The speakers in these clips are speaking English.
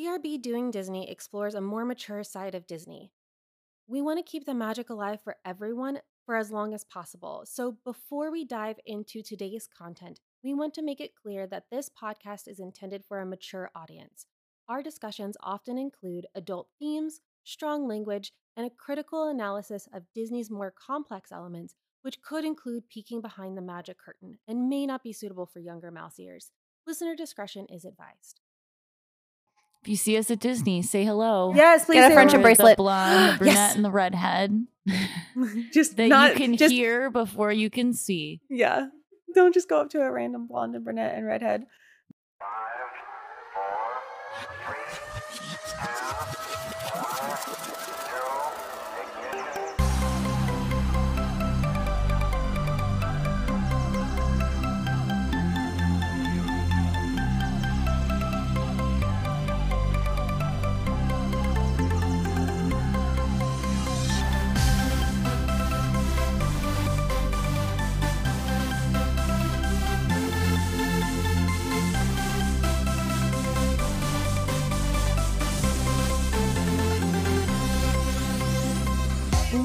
BRB Doing Disney explores a more mature side of Disney. We want to keep the magic alive for everyone for as long as possible. So, before we dive into today's content, we want to make it clear that this podcast is intended for a mature audience. Our discussions often include adult themes, strong language, and a critical analysis of Disney's more complex elements, which could include peeking behind the magic curtain and may not be suitable for younger mouse ears. Listener discretion is advised. If you see us at Disney, say hello. Yes, please. Get a say friendship hello. bracelet. The blonde, the brunette, Yes. and the redhead Just that not you can just, hear before you can see. Yeah. Don't just go up to a random blonde and brunette and redhead.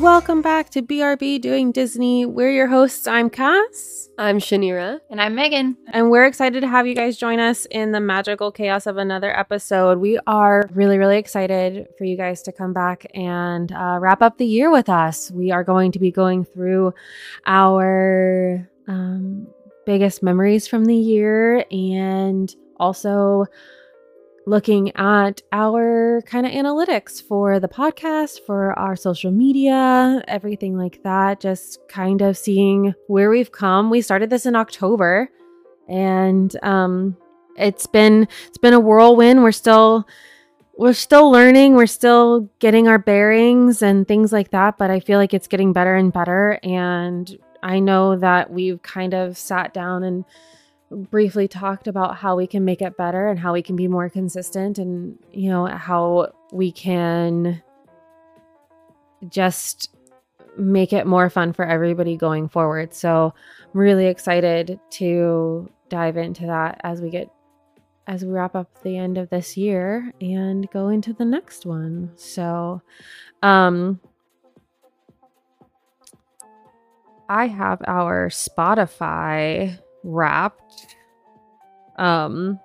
Welcome back to BRB Doing Disney. We're your hosts. I'm Cass, I'm Shanira. And I'm Megan. and we're excited to have you guys join us in the magical chaos of another episode. We are really, really excited for you guys to come back and uh, wrap up the year with us. We are going to be going through our um, biggest memories from the year and also looking at our kind of analytics for the podcast, for our social media, everything like that, just kind of seeing where we've come. We started this in October and um it's been it's been a whirlwind. We're still we're still learning, we're still getting our bearings and things like that, but I feel like it's getting better and better and I know that we've kind of sat down and briefly talked about how we can make it better and how we can be more consistent and you know how we can just make it more fun for everybody going forward. So I'm really excited to dive into that as we get as we wrap up the end of this year and go into the next one. So um I have our Spotify wrapped um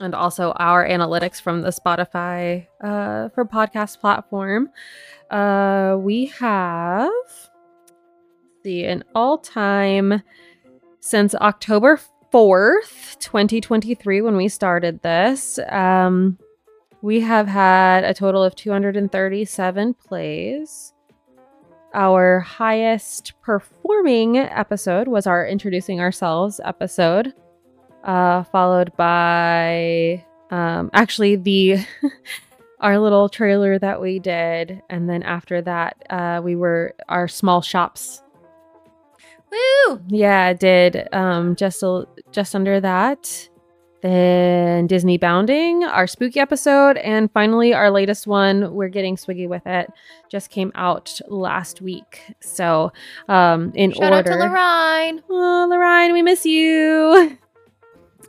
and also our analytics from the Spotify uh for podcast platform. Uh we have see an all-time since October 4th, 2023 when we started this. Um we have had a total of 237 plays. Our highest performing episode was our introducing ourselves episode, uh, followed by um, actually the our little trailer that we did, and then after that, uh, we were our small shops. Woo! Yeah, did um, just a, just under that. Then Disney Bounding, our spooky episode, and finally our latest one, We're Getting Swiggy with It, just came out last week. So, um, in Shout order, Shout out to Lorraine. Oh, Lorraine, we miss you.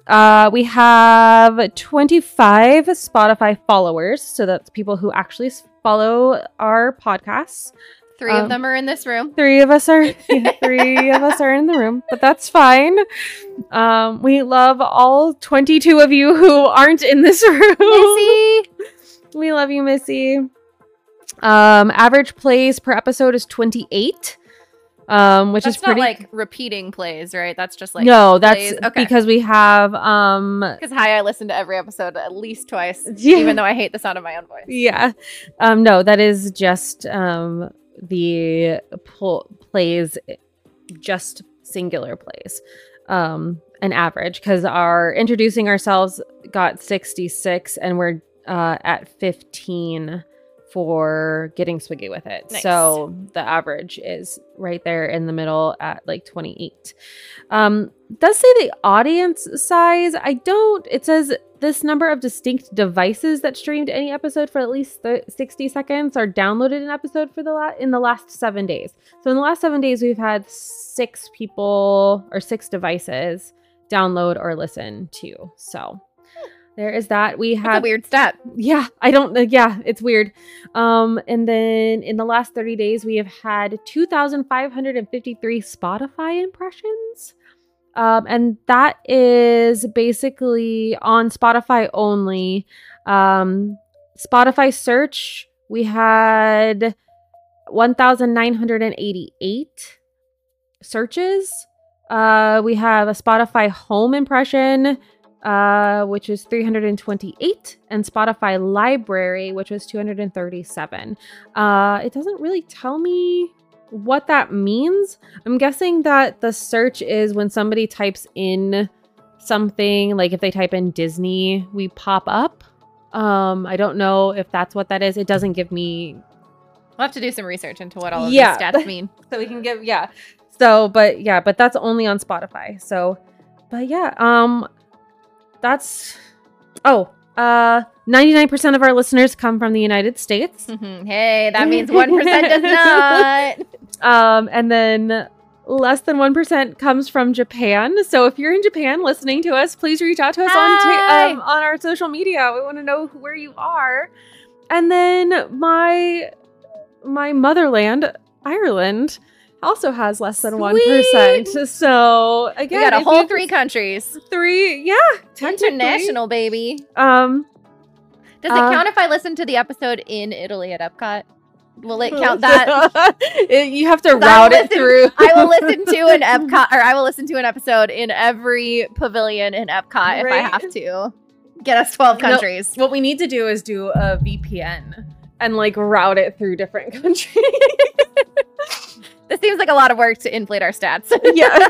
Uh, we have 25 Spotify followers, so that's people who actually follow our podcasts. Three Um, of them are in this room. Three of us are yeah, three of us are in the room, but that's fine. Um, we love all 22 of you who aren't in this room. Missy! We love you, Missy. Um, average plays per episode is 28. Um, which That's is pretty not like repeating plays, right? That's just like no, that's. Okay. because we have um Because hi, I listen to every episode at least twice, Yeah. even though I hate the sound of my own voice. yeah. Um no, that is just um the pl- plays just singular plays. Um an average cuz our introducing ourselves got 66 and we're uh at 15 for getting swiggy with it. Nice. So the average is right there in the middle at like 28. Um does say the audience size. I don't. It says this number of distinct devices that streamed any episode for at least th- 60 seconds or downloaded an episode for the la- in the last 7 days. So in the last 7 days we've had 6 people or 6 devices download or listen to. So there is that. We have weird step. yeah, I don't uh, yeah, it's weird. Um and then in the last 30 days we have had 2553 Spotify impressions. Um and that is basically on Spotify only. Um Spotify search we had 1988 searches. Uh we have a Spotify home impression uh, which is 328, and Spotify Library, which was 237. Uh, it doesn't really tell me what that means. I'm guessing that the search is when somebody types in something, like if they type in Disney, we pop up. Um, I don't know if that's what that is. It doesn't give me We'll have to do some research into what all of Yeah. these stats mean. so we can give yeah so but yeah but that's only on spotify so but yeah um that's oh uh 99% of our listeners come from the united states. Mhm. hey, that means 1% does not. um and then less than 1% comes from japan. So if you're in japan listening to us please reach out to us on um, on our social media. We want to know where you are. And then my my motherland ireland also has less than one percent. So We got a whole you three countries. three, yeah. International, baby. Um, Does it Uh, count if I listen to the episode in Italy at Epcot? Will it count that? It- you have to route will it through. I will listen to an Epcot, or I will listen to an episode in every pavilion in Epcot if I have to. Get us 12 No. countries. What we need to do is do a VPN and like route it through different countries. This seems like a lot of work to inflate our stats. yeah,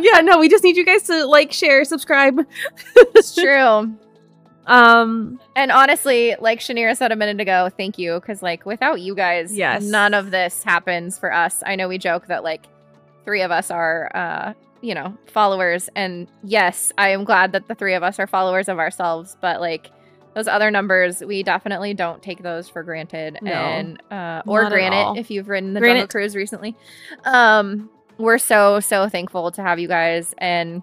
yeah. No, we just need you guys to like, share, subscribe. it's true. Um, And honestly, like Shanira said a minute ago, thank you. Because, like, without you guys, Yes. none of this happens for us. I know we joke that, like, three of us are, uh, you know, followers. And yes, I am glad that the three of us are followers of ourselves. But, like, those other numbers, we definitely don't take those for granted. No. and, uh, or Not at all. granted, if you've ridden the Granite. Jungle Cruise recently. Um, we're so, so thankful to have you guys. And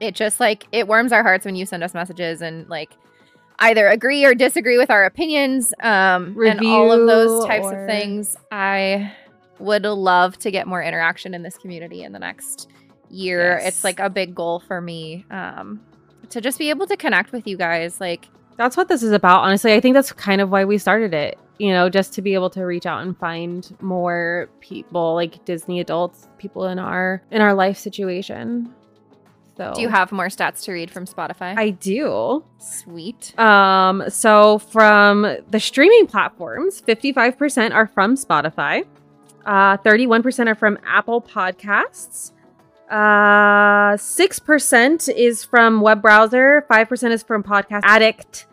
it just, like, it warms our hearts when you send us messages and, like, either agree or disagree with our opinions um and all of those types or- of things i would love to get more interaction in this community in the next year Yes. it's like a big goal for me um to just be able to connect with you guys like that's what this is about. Honestly, I think that's kind of why we started it. You know, just to be able to reach out and find more people, like Disney adults, people in our in our life situation. So do you have more stats to read from spotify I do. sweet Um, so from the streaming platforms, 55% are from Spotify, uh, 31% are from Apple Podcasts, uh, 6% is from web browser, 5% is from Podcast Addict,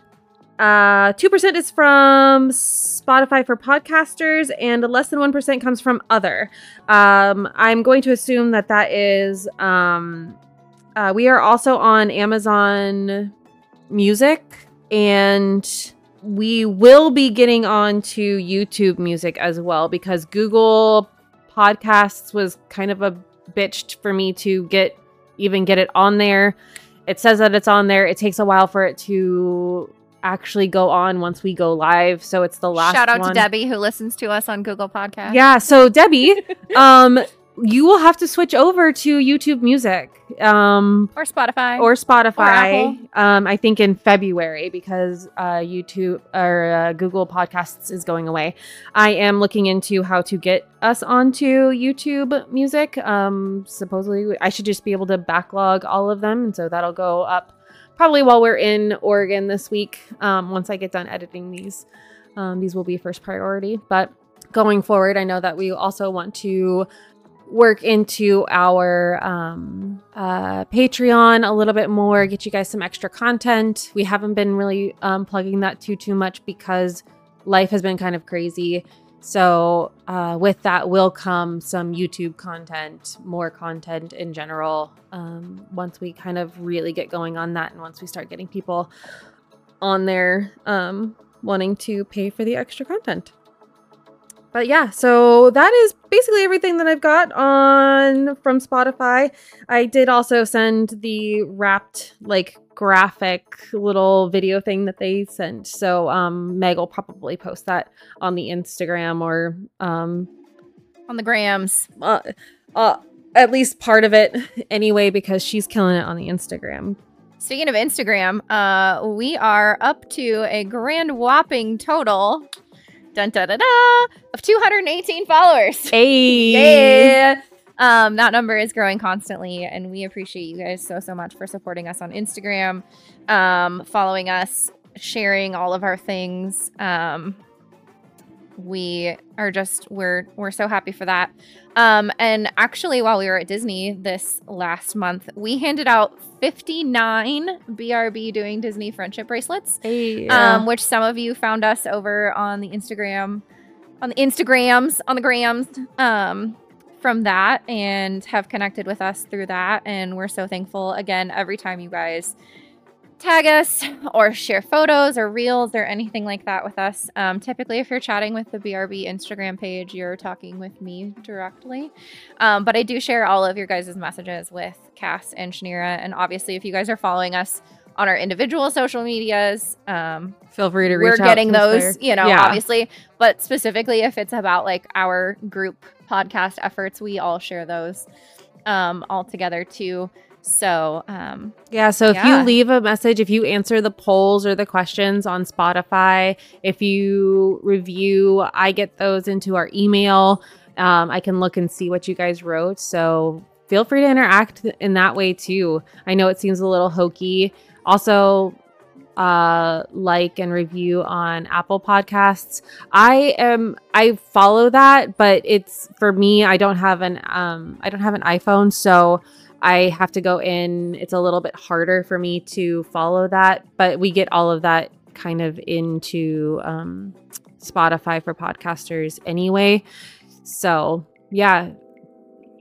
uh, 2% is from Spotify for podcasters, and less than 1% comes from other. Um, I'm going to assume that that is, um, uh, we are also on Amazon Music, and we will be getting on to YouTube Music as well because Google Podcasts was kind of a bitch for me to get even get it on there. It says that it's on there. It takes a while for it to actually go on once we go live. So it's the last shout out one. to debbie who listens to us on google podcast Yeah, so Debbie, um you will have to switch over to YouTube Music. Um or spotify or Spotify. Apple. um, I think in February because uh, YouTube or uh, Google Podcasts is going away. I am looking into how to get us onto YouTube Music. Um, supposedly, I should just be able to backlog all of them, and so that'll go up probably while we're in Oregon this week. Um, once I get done editing these, um, these will be first priority. But going forward, I know that we also want to work into our um, uh, Patreon a little bit more, get you guys some extra content. We haven't been really um, plugging that too too much because life has been kind of crazy. So uh, with that will come some YouTube content, more content in general. Um, once we kind of really get going on that, and once we start getting people on there um, wanting to pay for the extra content. But yeah, so that is basically everything that I've got on from Spotify. I did also send the wrapped like graphic little video thing that they sent. So um Meg will probably post that on the Instagram or um On the grams. uh, uh at least part of it anyway because she's killing it on the Instagram. Speaking of Instagram, uh, we are up to a grand whopping total dun, dun, dun, dun, of 218 followers. Hey. Yeah. Um, that number is growing constantly, and we appreciate you guys so so much for supporting us on Instagram, um, following us, sharing all of our things. Um, we are just we're we're so happy for that. Um, and actually, while we were at Disney this last month, we handed out 59 BRB doing Disney friendship bracelets Hey. um, which some of you found us over on the Instagram, on the Instagrams, on the grams, um, from that, and have connected with us through that. And we're so thankful again every time you guys tag us or share photos or reels or anything like that with us. Um, typically, if you're chatting with the BRB Instagram page, you're talking with me directly. Um, but I do share all of your guys' messages with Cass and Shanira. And obviously, if you guys are following us on our individual social medias, um, Feel free to reach we're getting those, they're- you know, Yeah. obviously. But specifically, if it's about like our group podcast efforts, we all share those um, all together too. So, um, Yeah, so if Yeah. you leave a message, if you answer the polls or the questions on Spotify, if you review, I get those into our email. Um, I can look and see what you guys wrote. So feel free to interact in that way too. I know it seems a little hokey. Also, uh, like and review on Apple Podcasts. I am I follow that, but it's for me. I don't have an um I don't have an iPhone, so I have to go in. It's a little bit harder for me to follow that, but we get all of that kind of into um, Spotify for podcasters anyway. So, yeah,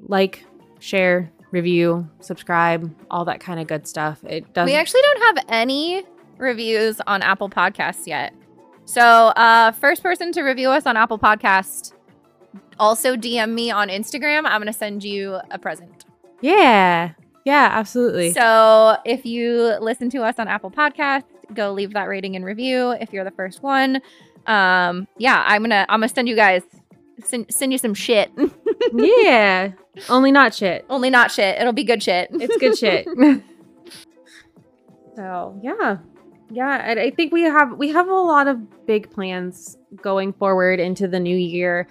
like, share, review, subscribe, all that kind of good stuff. It does we actually don't have any reviews on Apple Podcasts yet. So, uh, first person to review us on Apple Podcast, also DM me on Instagram. I'm going to send you a present. Yeah. Yeah, absolutely. So if you listen to us on Apple Podcasts, go leave that rating and review. If you're the first one, um, yeah, I'm gonna I'm gonna send you guys send, send you some shit. yeah. Only not shit. Only not shit. It'll be good shit. It's good shit. so yeah. Yeah, and I think we have we have a lot of big plans going forward into the new year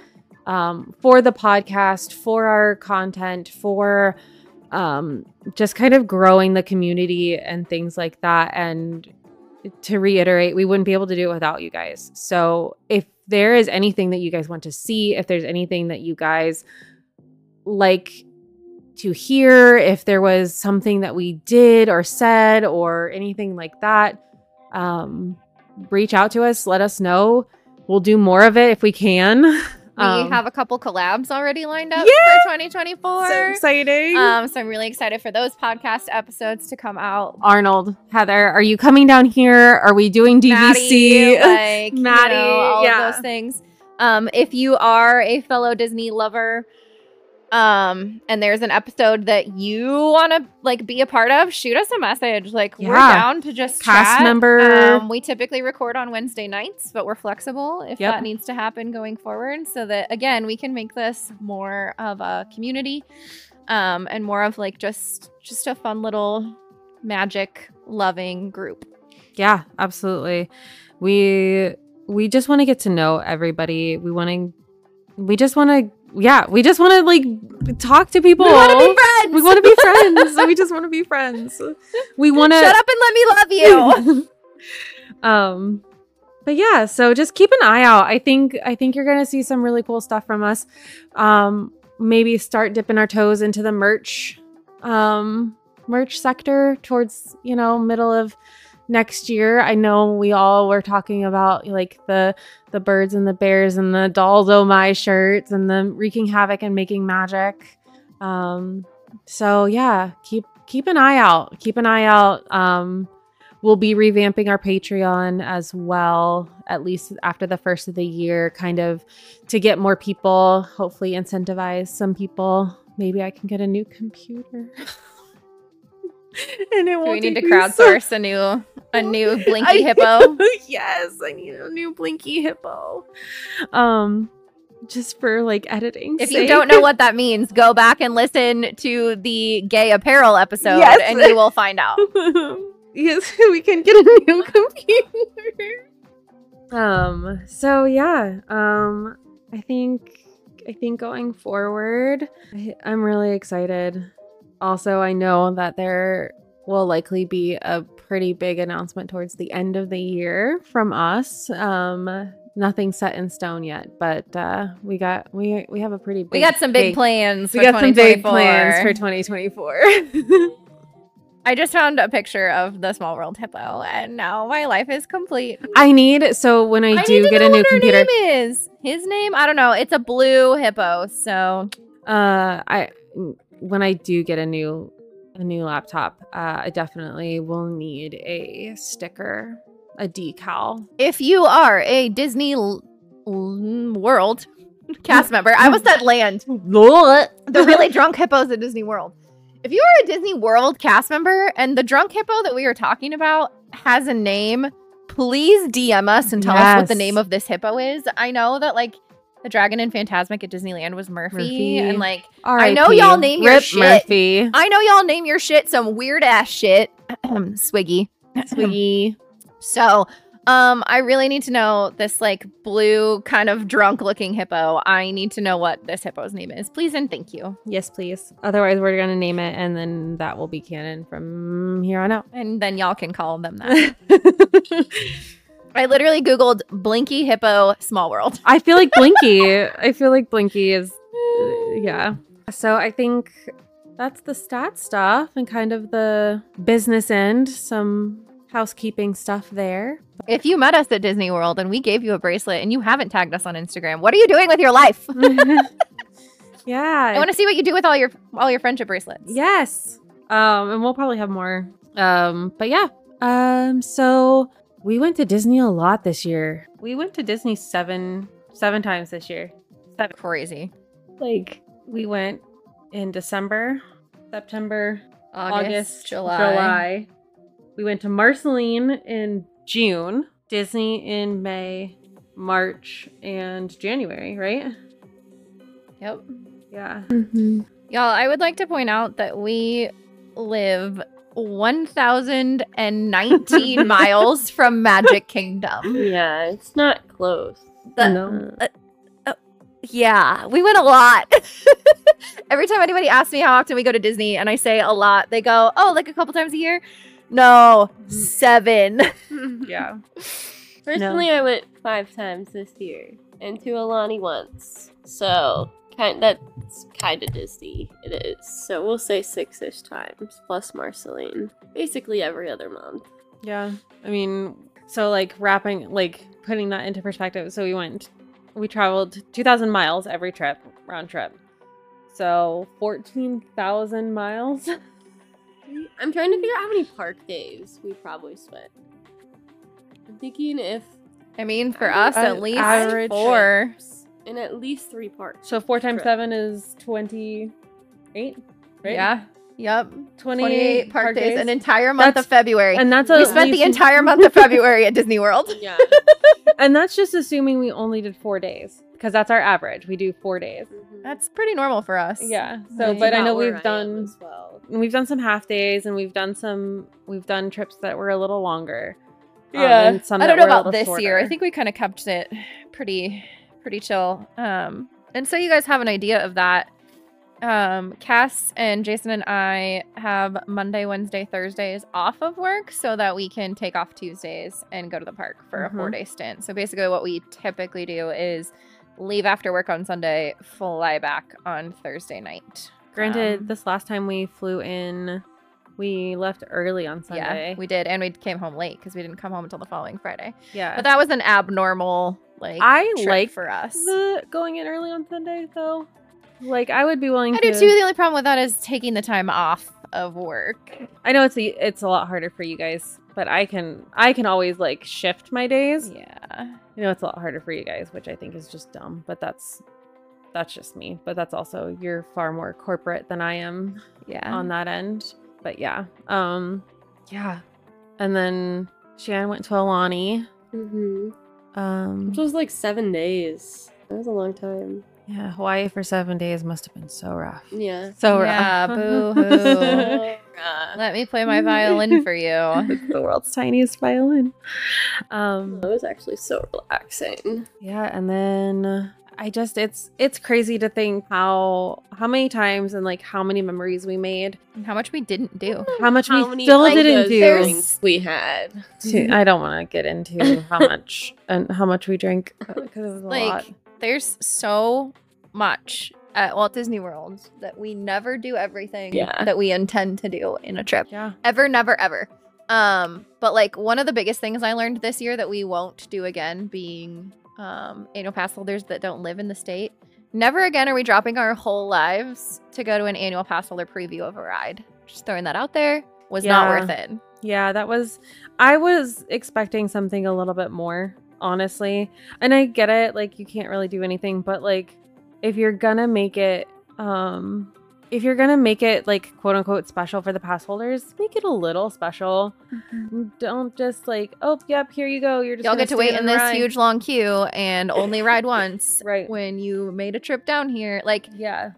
um, for the podcast, for our content, for um, just kind of growing the community and things like that. And to reiterate, we wouldn't be able to do it without you guys. So if there is anything that you guys want to see, if there's anything that you guys like to hear, if there was something that we did or said or anything like that, um, reach out to us, let us know. We'll do more of it if we can. we Um, have a couple collabs already lined up Yeah! for 2024. so exciting. um, so I'm really excited for those podcast episodes to come out. Arnold, Heather, are you coming down here? Are we doing DVC? Maddie, like you know, all yeah. those things. Um, if you are a fellow Disney lover, um, and there's an episode that you want to like be a part of, shoot us a message. Like we're down to just Cast chat. member. Um, we typically record on Wednesday nights, but we're flexible if Yep. that needs to happen going forward, so that again we can make this more of a community, um, and more of like just just a fun little magic loving group. Yeah, absolutely. We we just want to get to know everybody. We want to we just want to yeah, we just want to like talk to people. We want to be friends. We want to be friends. we just want to be friends. We want to Shut up and let me love you. um but yeah, so just keep an eye out. I think I think you're going to see some really cool stuff from us. Um maybe start dipping our toes into the merch um merch sector towards, you know, middle of next year. I know we all were talking about like the the birds and the bears and the dolls oh my shirts and the wreaking havoc and making magic. Um so yeah, keep keep an eye out. Keep an eye out. Um we'll be revamping our Patreon as well, at least after the first of the year, kind of to get more people, hopefully incentivize some people. Maybe I can get a new computer. and it Do we need to me so- crowdsource a new a new blinky hippo? yes, I need a new blinky hippo. Um just for like editing. If you don't know what that means, go back and listen to the gay apparel episode Yes. and you will find out. yes, we can get a new computer. Um. So yeah. Um. I think. I think going forward, I, I'm really excited. Also, I know that there will likely be a pretty big announcement towards the end of the year from us. Um. Nothing set in stone yet, but uh, we got we we have a pretty big. We got some big plans. We for got some big plans for 2024. I just found a picture of the Small World hippo, and now my life is complete. I need so when I, I do get a new what computer, name is his name? I don't know. It's a blue hippo. So uh, I when I do get a new a new laptop, uh, I definitely will need a sticker, a decal. if you are a Disney l- l- World cast member, I was said land. The really drunk hippos at Disney World. If you are a Disney World cast member and the drunk hippo that we are talking about has a name, please DM us and tell us what the name of this hippo is. I know that like the dragon in Fantasmic at Disneyland was Murphy, Murphy. and like I know y'all name your shit. Murphy. I know y'all name your shit some weird ass shit. Swiggy. Swiggy. So, um, I really need to know this like blue kind of drunk looking hippo. I need to know what this hippo's name is. Please and thank you. yes, please. Otherwise, we're gonna name it, and then that will be canon from here on out. And then y'all can call them that. I literally Googled Blinky Hippo Small World. I feel like Blinky. I feel like Blinky is, yeah. So I think that's the stat stuff and kind of the business end. Some housekeeping stuff there. If you met us at Disney World and we gave you a bracelet and you haven't tagged us on Instagram, what are you doing with your life? yeah. I want to see what you do with all your all your friendship bracelets. Yes. Um, and we'll probably have more. Um, but yeah. Um, so we went to Disney a lot this year. We went to Disney seven seven times this year. Seven. Crazy. Like we went in December, September, August, August, July. July. We went to Marceline in June, Disney in May, March, and January, right? Yep. Yeah. Mm-hmm. Y'all, I would like to point out that we live 1,019 miles from Magic Kingdom. Yeah, it's not close. The- no. Uh, uh, yeah, we went a lot. Every time anybody asks me how often we go to Disney and I say a lot, they go, oh, like a couple times a year? No, seven. Yeah. Personally, I went five times this year, and to Aulani once. So, kind that's kind of Disney. It is. So we'll say six-ish times plus Marceline, basically every other month. Yeah. I mean, so like wrapping, like putting that into perspective. So we went, we traveled 2,000 miles every trip, round trip. So 14,000 miles. I'm trying to figure out how many park days we probably spent. I'm thinking if I mean, for us, at least average four. In at least three parks. So four times Trip. seven is 28, right? Yeah. Yep. 28, 28 park, days, an entire month That's- of February. And that's a we spent the entire month of February at Disney World. Yeah. And that's just assuming we only did four days because that's our average. We do four days. That's pretty normal for us. Yeah. So, That's but I know we've I done as well. we've done some half days and we've done some we've done trips that were a little longer. Um, Yeah. and some I don't know about little this year. I think we kind of kept it pretty pretty chill. Um and so you guys have an idea of that. Um Cass and Jason and I have Monday, Wednesday, Thursdays off of work so that we can take off Tuesdays and go to the park for a Mhm. 4-day stint. So basically what we typically do is leave after work on Sunday, fly back on Thursday night. Granted, Um, this last time we flew in, we left early on Sunday. Yeah, we did, and we came home late because we didn't come home until the following Friday. Yeah, But that was an abnormal like I trip like for us. the going in early on Sunday though. Like I would be willing I to. do too. The only problem with that is taking the time off of work. I know it's a, it's a lot harder for you guys, but I can I can always like shift my days. Yeah. You know it's a lot harder for you guys, which I think is just dumb, but that's that's just me. But that's also you're far more corporate than I am Yeah. on that end. But yeah. Um yeah. And then Shan went to Aulani. Mm-hmm. Um Which was like seven days. That was a long time. yeah, Hawaii for 7 days must have been so rough. Yeah. So Yeah, rough. boo-hoo. Let me play my violin for you. it's the world's tiniest violin. Um That was actually so relaxing. Yeah, and then I just it's it's crazy to think how how many times and like how many memories we made, And how much we didn't do. how much How we many still didn't do. we had. To- I don't want to get into how much and how much we drank because it was a Like, lot. There's so much at Walt Disney World that we never do everything Yeah. that we intend to do in a trip. Yeah, Ever, never, ever. Um, but like one of the biggest things I learned this year that we won't do again, being um annual pass holders that don't live in the state. Never again are we dropping our whole lives to go to an annual pass holder preview of a ride. Just throwing that out there. Was not worth it. yeah, that was. I was expecting something a little bit more, honestly, and I get it. Like you can't really do anything, but like if you're gonna make it, um, if you're gonna make it like quote unquote special for the pass holders, make it a little special. Mm-hmm. Don't just like, oh, yep, here you go. You're just Y'all get to wait in this ride." huge long queue and only ride once. Right. When you made a trip down here. Like Yeah.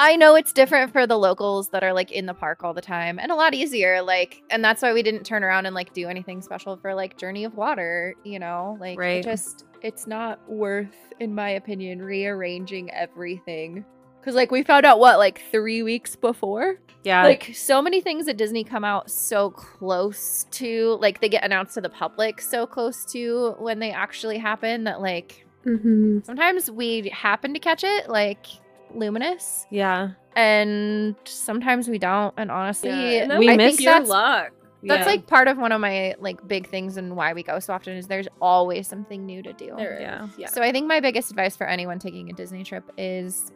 I know it's different for the locals that are like in the park all the time and a lot easier. Like, and that's why we didn't turn around and like do anything special for like Journey of Water, you know? Like, it Right. just, it's not worth, in my opinion, rearranging everything. Cause like we found out what, like three weeks before? Yeah. like so many things at Disney come out so close to, like they get announced to the public so close to when they actually happen that like Mm-hmm. sometimes we happen to catch it, like Luminous yeah. and sometimes we don't and honestly and we i miss think your that's, luck. that's Yeah. like part of one of my like big things and why we go so often is there's always something new to do There is. Yeah. Yeah. so i think my biggest advice for anyone taking a disney trip is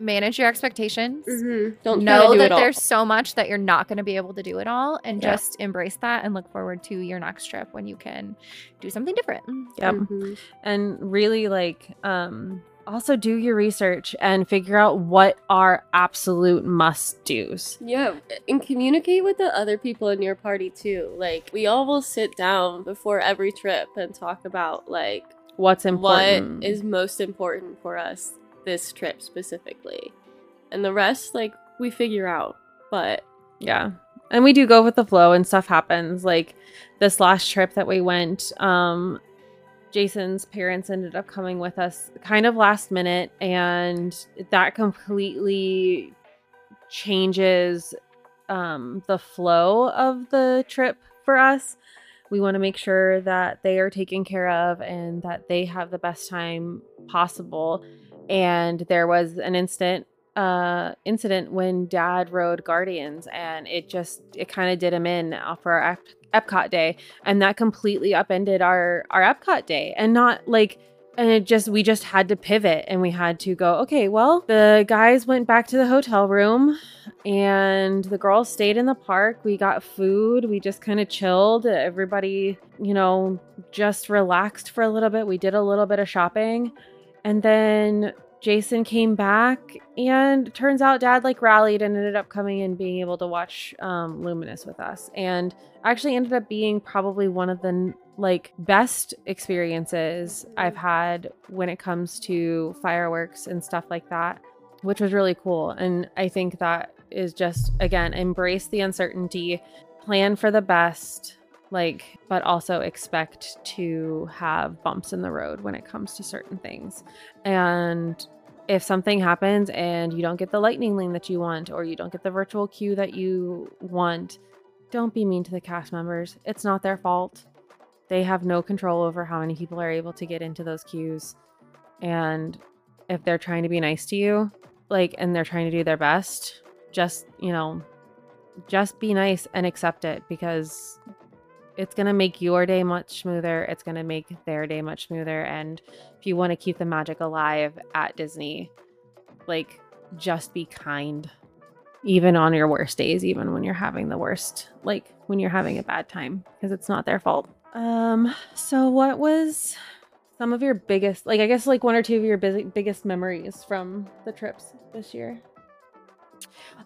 manage your expectations Mhm. Don't know to do that it all. there's so much that you're not going to be able to do it all and Yeah. just embrace that and look forward to your next trip when you can do something different Yep. Mhm. and really like um also do your research and figure out what are absolute must do's Yeah, and communicate with the other people in your party too. Like we all will sit down before every trip and talk about like what's important what is most important for us this trip specifically. And the rest like we figure out. But yeah and we do go with the flow and stuff happens like this last trip that we went um jason's parents ended up coming with us kind of last minute and that completely changes um the flow of the trip for us we want to make sure that they are taken care of and that they have the best time possible and there was an instant uh incident when dad rode guardians and it just it kind of did him in for our Ep- epcot day. And that completely upended our our epcot day. And not like and it just we just had to pivot and we had to go okay well the guys went back to the hotel room and the girls stayed in the park. We got food. We just kind of chilled. Everybody you know just relaxed for a little bit. We did a little bit of shopping and then Jason came back, and turns out dad like rallied and ended up coming and being able to watch um, Luminous with us. And actually ended up being probably one of the like best experiences I've had when it comes to fireworks and stuff like that, which was really cool. And I think that is just, again, embrace the uncertainty, plan for the best, like but also expect to have bumps in the road when it comes to certain things. And if something happens and you don't get the lightning lane that you want or you don't get the virtual queue that you want don't be mean to the cast members. It's not their fault. They have no control over how many people are able to get into those queues. And if they're trying to be nice to you like and they're trying to do their best just you know just be nice and accept it because it's going to make your day much smoother. It's going to make their day much smoother. And if you want to keep the magic alive at Disney, like just be kind. even on your worst days, even when you're having the worst, like when you're having a bad time, because it's not their fault. Um, so what was some of your biggest, like I guess, like one or two of your busy, biggest memories from the trips this year?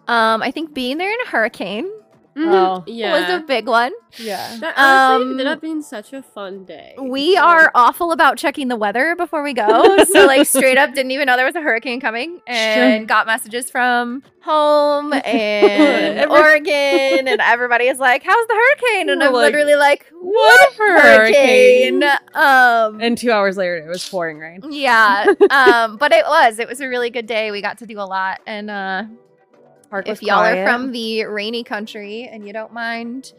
Um, I think being there in a hurricane Oh, was a big one. yeah. That honestly Um, ended up being such a fun day. We are awful about checking the weather before we go. so like straight up didn't even know there was a hurricane coming and got messages from home and Oregon and everybody is like, How's the hurricane? And We're I'm like, literally like, "What What hurricane? hurricane?" Um And two hours later, it was pouring rain. yeah. Um, but it was. It was a really good day. We got to do a lot. And uh Park if y'all quiet. are from the rainy country and you don't mind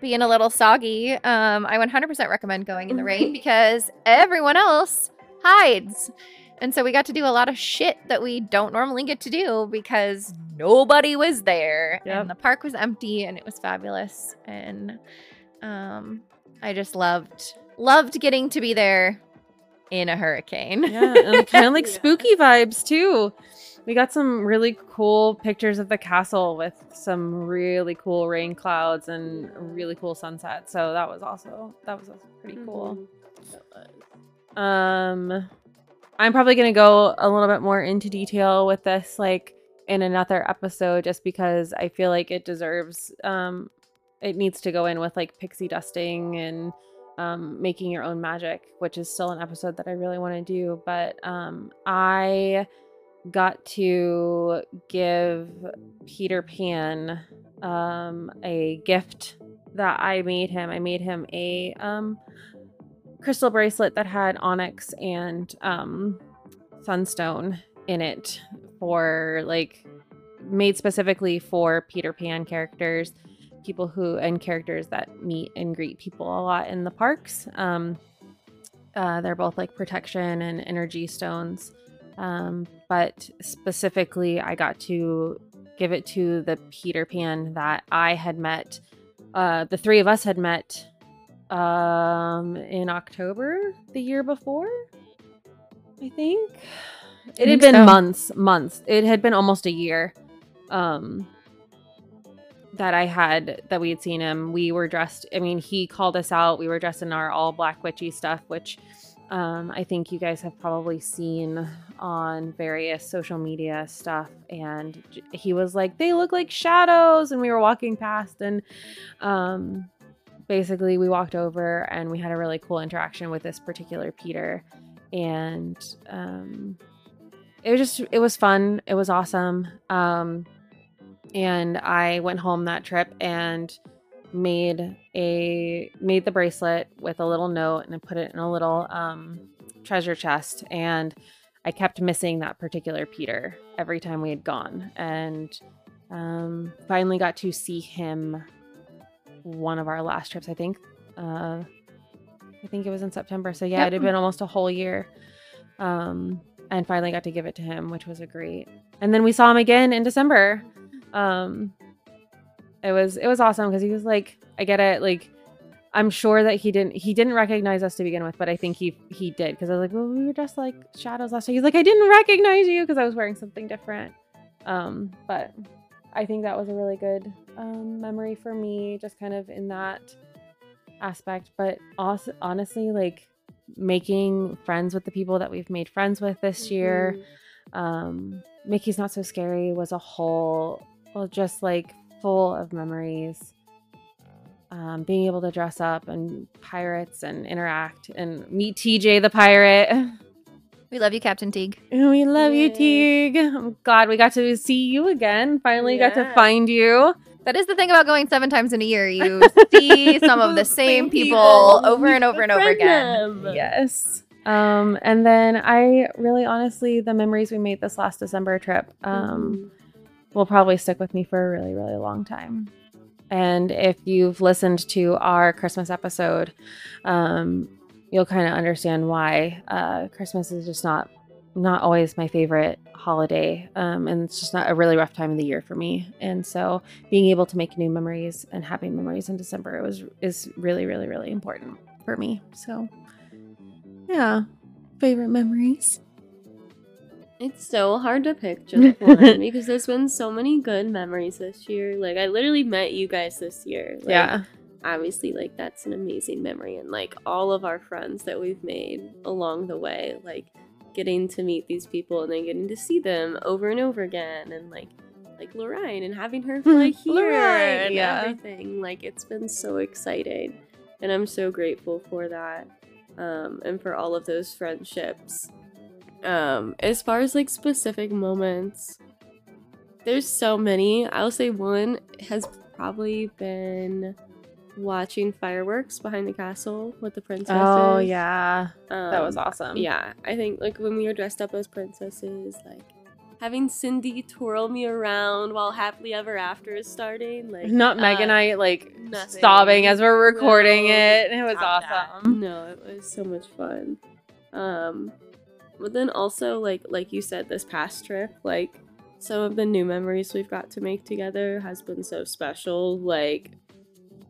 being a little soggy, um, I 100% recommend going in the rain because everyone else hides. And so we got to do a lot of shit that we don't normally get to do because nobody was there Yep. and the park was empty and it was fabulous. And um, I just loved loved getting to be there in a hurricane. yeah, and kind of like Yeah. spooky vibes too. We got some really cool pictures of the castle with some really cool rain clouds and really cool sunset. So that was also that was also pretty cool. Mhm. Um, I'm probably gonna go a little bit more into detail with this, like in another episode, just because I feel like it deserves. Um, it needs to go in with like pixie dusting and um, making your own magic, which is still an episode that I really want to do. But um, I got to give Peter Pan um, a gift that I made him. I made him a um, crystal bracelet that had onyx and um, sunstone in it for like made specifically for Peter Pan characters, people who and characters that meet and greet people a lot in the parks. Um, uh, they're both like protection and energy stones. Um, but specifically, I got to give it to the Peter Pan that I had met. Uh, the three of us had met um, in October the year before. I think it had think been so. months, months. It had been almost a year. Um, that I had that we had seen him. We were dressed. I mean, he called us out. We were dressed in our all black witchy stuff, which um, I think you guys have probably seen on various social media stuff. And he was like, "They look like shadows," and we were walking past, and um, basically we walked over and we had a really cool interaction with this particular Peter, and um, it was just it was fun. It was awesome. Um, and I went home that trip and made a made the bracelet with a little note and I put it in a little um, treasure chest and I kept missing that particular Peter every time we had gone. And um, finally got to see him one of our last trips I think uh, I think it was in September. So yeah Yep. it had been almost a whole year. Um, and finally got to give it to him which was a great and then we saw him again in December. Um it was it was awesome because he was like i get it like i'm sure that he didn't he didn't recognize us to begin with but i think he he did because i was like well we were just like shadows last time he's like i didn't recognize you because i was wearing something different um but i think that was a really good um memory for me just kind of in that aspect but also honestly like making friends with the people that we've made friends with this year Mhm. um mickey's not so scary was a whole well just like full of memories um being able to dress up and pirates and interact and meet tj the pirate We love you, Captain Teague. we love you teague i'm glad we got to see you again finally got to find you That is the thing about going seven times in a year. You see some of the same Same people people. over and over and over again. them. yes um and then i really honestly the memories we made this last december trip um Mhm. Will probably stick with me for a really, really long time. And if you've listened to our Christmas episode, um, you'll kind of understand why uh, Christmas is just not not always my favorite holiday, um, and it's just not a really rough time of the year for me. And so, being able to make new memories and happy memories in December was is really, really, really important for me. So, yeah, favorite memories. It's so hard to pick just one because there's been so many good memories this year. Like I literally met you guys this year. Like, yeah. Obviously, like that's an amazing memory, and like all of our friends that we've made along the way, like getting to meet these people and then getting to see them over and over again, and like like Lorraine and having her fly here Lorraine, and yeah. everything. Like it's been so exciting, and I'm so grateful for that, um, and for all of those friendships. Um, as far as like specific moments, there's so many. I'll say one has probably been watching fireworks behind the castle with the princesses. Oh yeah, um, that was awesome. Yeah, I think like when we were dressed up as princesses, like having Cindy twirl me around while happily ever after is starting, like Not Meg and uh, I like nothing sobbing as we're recording will it. It was top that. awesome. No, it was so much fun. Um, but then also like like you said, this past trip, like some of the new memories we've got to make together has been so special. Like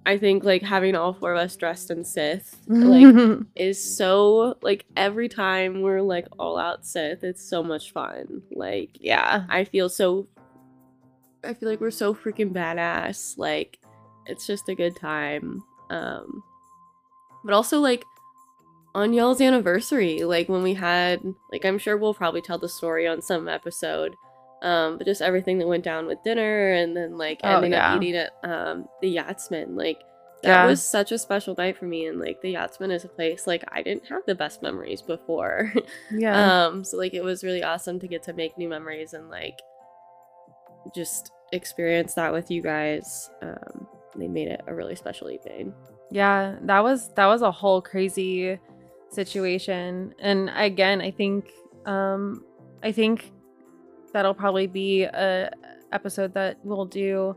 I think like having all four of us dressed in Sith, like is so like every time we're like all out Sith, it's so much fun. Like yeah. I feel so I feel like we're so freaking badass. Like it's just a good time. Um but also like on y'all's anniversary, like when we had like I'm sure we'll probably tell the story on some episode. Um, but just everything that went down with dinner and then like Oh, ending yeah. up eating at um the Yachtsman, like that Yeah. was such a special night for me and like the Yachtsman is a place like I didn't have the best memories before. Yeah. Um, so like it was really awesome to get to make new memories and like just experience that with you guys. Um, they made it a really special evening. Yeah, that was that was a whole crazy situation. And again, I think um I think that'll probably be a episode that we'll do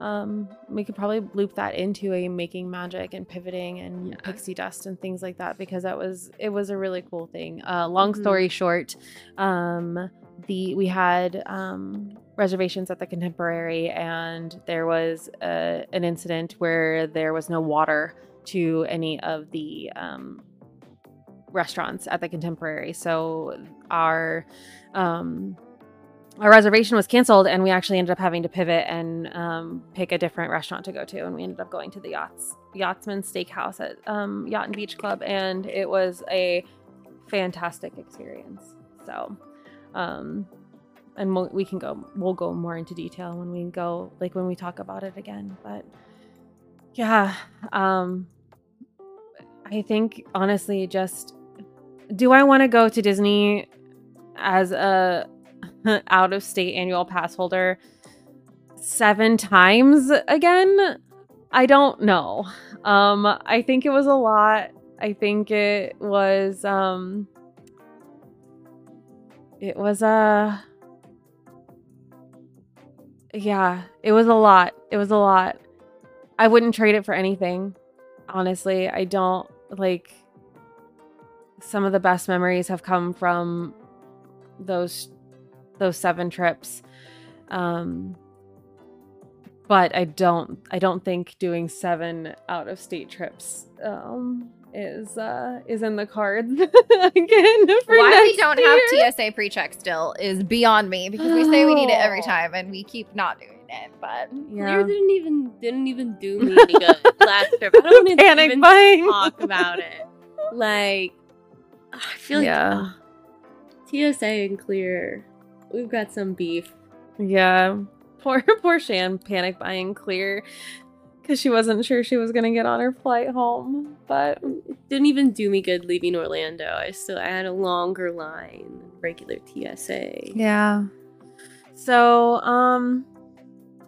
um we could probably loop that into a making magic and pivoting and Yeah. pixie dust and things like that because that was it was a really cool thing. Uh long Mhm. story short, um the we had um reservations at the contemporary and there was a, an incident where there was no water to any of the um, restaurants at the contemporary. So our um, our reservation was canceled and we actually ended up having to pivot and um, pick a different restaurant to go to and we ended up going to the yachts yachtsman steakhouse at um, yacht and beach club and it was a fantastic experience. So um, and we'll, we can go we'll go more into detail when we go like when we talk about it again but yeah um i think honestly just do i want to go to disney as a out of state annual pass holder seven times again i don't know um i think it was a lot i think it was um it was a yeah, it was a lot. It was a lot. I wouldn't trade it for anything. Honestly, I don't like some of the best memories have come from those those seven trips. Um but I don't I don't think doing seven out of state trips um is uh is in the cards again for Why we don't year. have TSA pre-check still is beyond me because we say we need it every Oh. time and we keep not doing it. But Clear Yeah. didn't even didn't even do me any good last trip. I don't want to even talk about it. Like I feel like Yeah. TSA and Clear, we've got some beef. Yeah. Poor poor Shan panic buying clear because she wasn't sure she was gonna get on her flight home. But It didn't even do me good leaving Orlando. I still I had a longer line than regular TSA. yeah. So, um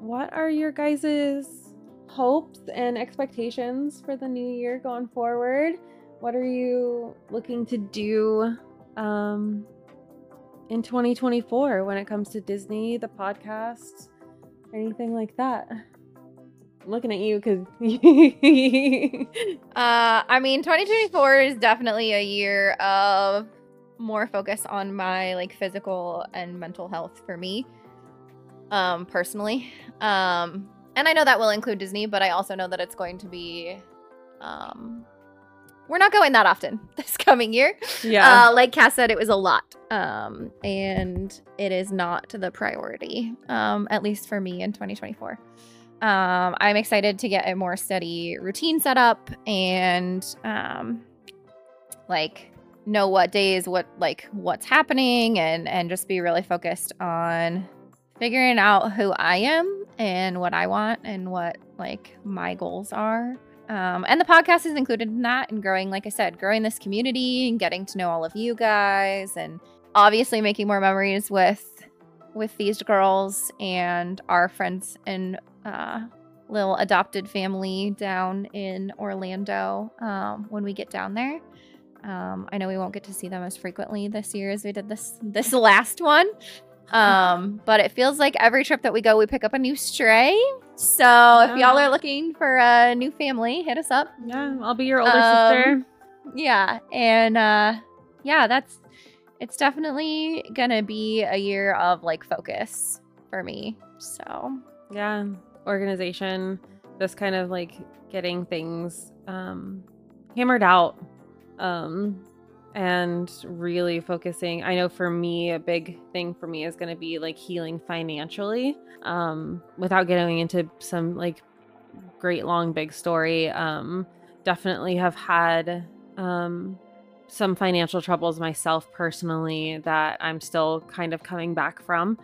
what are your guys' hopes and expectations for the new year going forward? What are you looking to do um in 2024 when it comes to Disney, the podcast, anything like that? I'm looking at you because Uh, I mean, 2024 is definitely a year of more focus on my like physical and mental health for me, um, personally. Um, and I know that will include Disney, but I also know that it's going to be, um, we're not going that often this coming year. Yeah. Uh, like Cass said, it was a lot. Um, and it is not the priority, um, at least for me in 2024. Um, I'm excited to get a more steady routine set up and um, like know what days, what like what's happening, and and just be really focused on figuring out who I am and what I want and what like my goals are. Um, and the podcast is included in that and growing, like I said, growing this community and getting to know all of you guys and obviously making more memories with with these girls and our friends and uh, little adopted family down in Orlando um, when we get down there. Um, I know we won't get to see them as frequently this year as we did this this last one. Um, but it feels like every trip that we go, we pick up a new stray. So if y'all are looking for a new family, hit us up. yeah, I'll be your older Um, sister. Yeah, and uh, yeah, that's it's definitely gonna be a year of like focus for me. So Yeah, organization, just kind of like getting things um, hammered out um, and really focusing. I know for me, a big thing for me is going to be like healing financially um, without getting into some like great long big story. Um, definitely have had um, some financial troubles myself personally that I'm still kind of coming back from.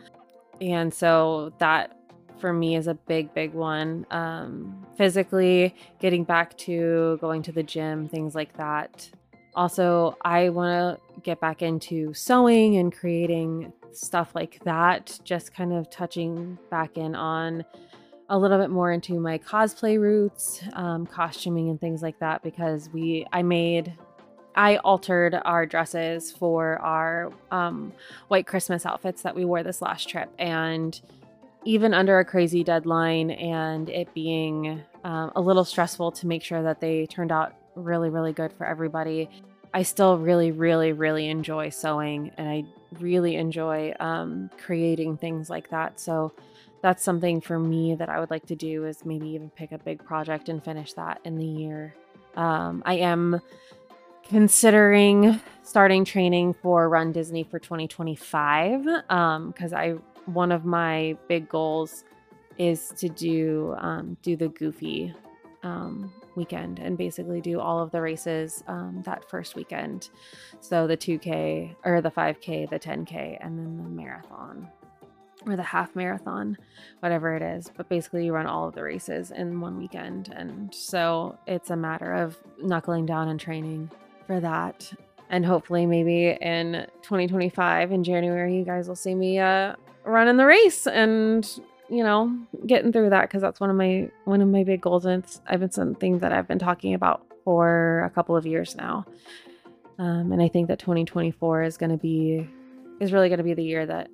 And so that for me is a big, big one. Um, physically, getting back to going to the gym, things like that. Also, I want to get back into sewing and creating stuff like that, just kind of touching back in on a little bit more into my cosplay roots, um, costuming and things like that because we I made I altered our dresses for our um, white Christmas outfits that we wore this last trip, and even under a crazy deadline and it being um, a little stressful to make sure that they turned out really, really good for everybody, I still really, really, really enjoy sewing and I really enjoy um, creating things like that. So that's something for me that I would like to do is maybe even pick a big project and finish that in the year. Um, I am considering starting training for Run Disney for 2025 because I one of my big goals is to do um, do the Goofy um, weekend and basically do all of the races um, that first weekend. So the 2K or the 5K, the 10K, and then the marathon or the half marathon, whatever it is. But basically, you run all of the races in one weekend. And so it's a matter of knuckling down and training for that. And hopefully, maybe in 2025 in January, you guys will see me uh, running the race and you know getting through that because that's one of my one of my big goals and it's i've been something that i've been talking about for a couple of years now. Um, and i think that 2024 is going to be is really going to be the year that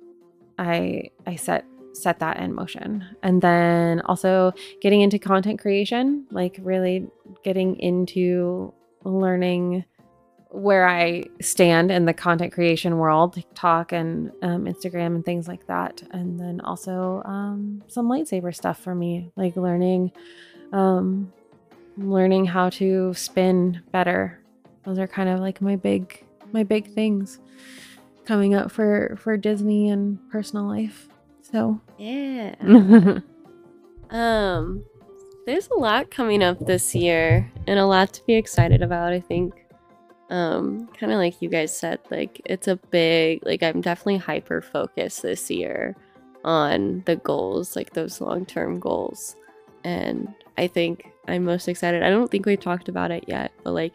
i i set set that in motion. And then also getting into content creation like really getting into learning where I stand in the content creation world, TikTok and um, Instagram and things like that. And then also um, some lightsaber stuff for me, like learning, um, learning how to spin better. Those are kind of like my big, my big things coming up for for Disney and personal life. So Yeah. yeah, Um, there's a lot coming up this year and a lot to be excited about, I think. Um, kind of like you guys said, like it's a big, like I'm definitely hyper focused this year on the goals, like those long term goals. And I think I'm most excited. I don't think we've talked about it yet, but like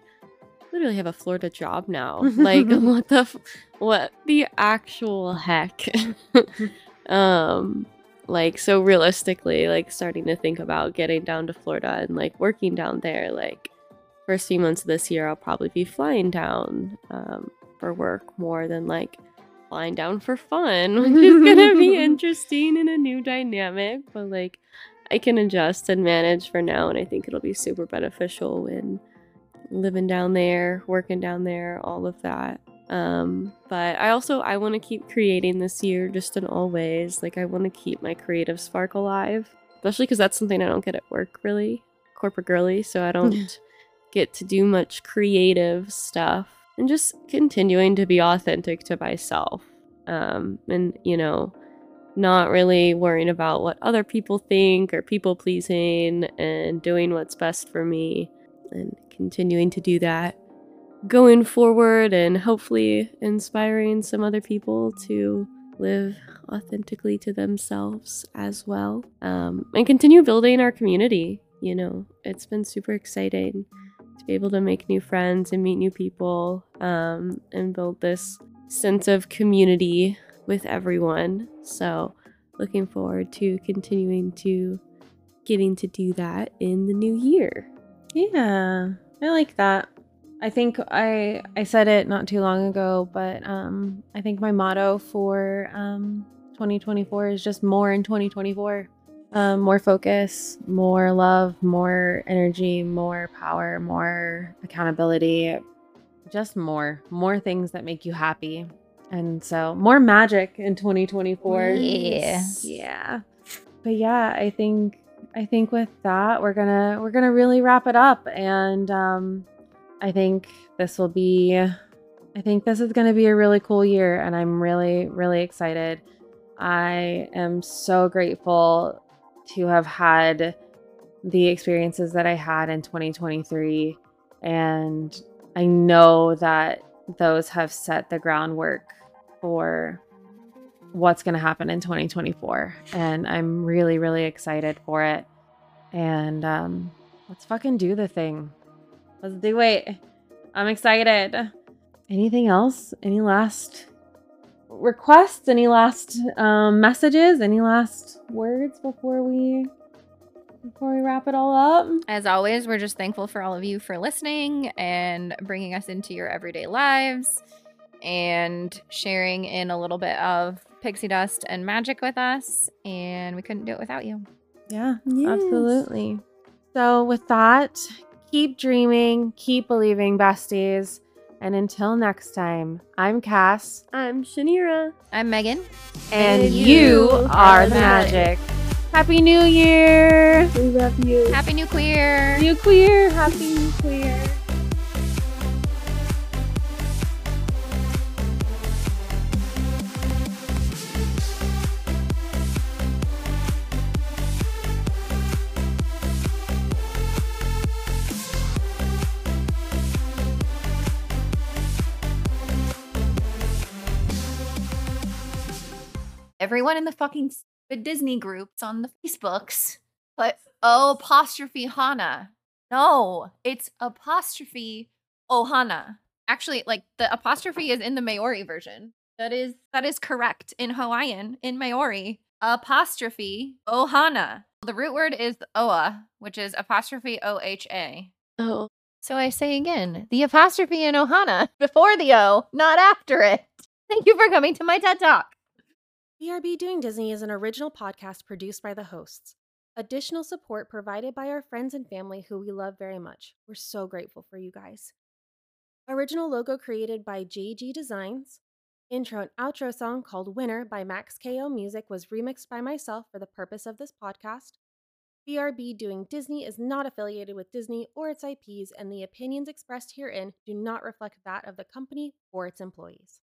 literally have a Florida job now. like what the f- what the actual heck? um like so realistically like starting to think about getting down to florida and like working down there like first few months of this year i'll probably be flying down um, for work more than like flying down for fun which is gonna be interesting in a new dynamic but like i can adjust and manage for now and i think it'll be super beneficial when living down there working down there all of that. Um but i also i want to keep creating this year just in all ways. Like i want to keep my creative spark alive especially because that's something i don't get at work really corporate girly so i don't get to do much creative stuff and just continuing to be authentic to myself. Um, and, you know, not really worrying about what other people think or people pleasing and doing what's best for me and continuing to do that going forward and hopefully inspiring some other people to live authentically to themselves as well um, and continue building our community you know it's been super exciting to be able to make new friends and meet new people um, and build this sense of community with everyone. So looking forward to continuing to getting to do that in the new year. Yeah i like that. I think I I said it not too long ago, but um, I think my motto for um, 2024 is just more in 2024. Um, more focus, more love, more energy, more power, more accountability, just more, more things that make you happy. And so more magic in 2024. Yeah. Yeah. But yeah, I think I think with that we're gonna we're gonna really wrap it up and um I think this will be, I think this is going to be a really cool year, and I'm really, really excited. I am so grateful to have had the experiences that I had in 2023. And I know that those have set the groundwork for what's going to happen in 2024. And I'm really, really excited for it. And um, let's fucking do the thing. Let's do it. I'm excited. Anything else? Any last requests? Any last um, messages? Any last words before we before we wrap it all up? As always, we're just thankful for all of you for listening and bringing us into your everyday lives and sharing in a little bit of pixie dust and magic with us. And we couldn't do it without you. Yeah, yes. absolutely. So, with that, Keep dreaming, keep believing, besties. And until next time, I'm Cass. I'm Shanira. I'm Megan. And, and you are the magic. Happy New Year! We love you. Happy New Queer. New Queer. Happy New Queer. Everyone in the fucking Disney groups on the Facebooks but O apostrophe Hana. No, it's apostrophe Ohana. Actually, like the apostrophe is in the Maori version. That is that is correct in Hawaiian in Maori. Apostrophe Ohana. The root word is Oa, which is apostrophe O H A. Oh. So I say again, the apostrophe in Ohana before the O, not after it. Thank you for coming to my TED Talk. BRB Doing Disney is an original podcast produced by the hosts. Additional support provided by our friends and family who we love very much. We're so grateful for you guys. Original logo created by JG Designs. Intro and outro song called Winner by Max KO Music was remixed by myself for the purpose of this podcast. BRB Doing Disney is not affiliated with Disney or its IPs, and the opinions expressed herein do not reflect that of the company or its employees.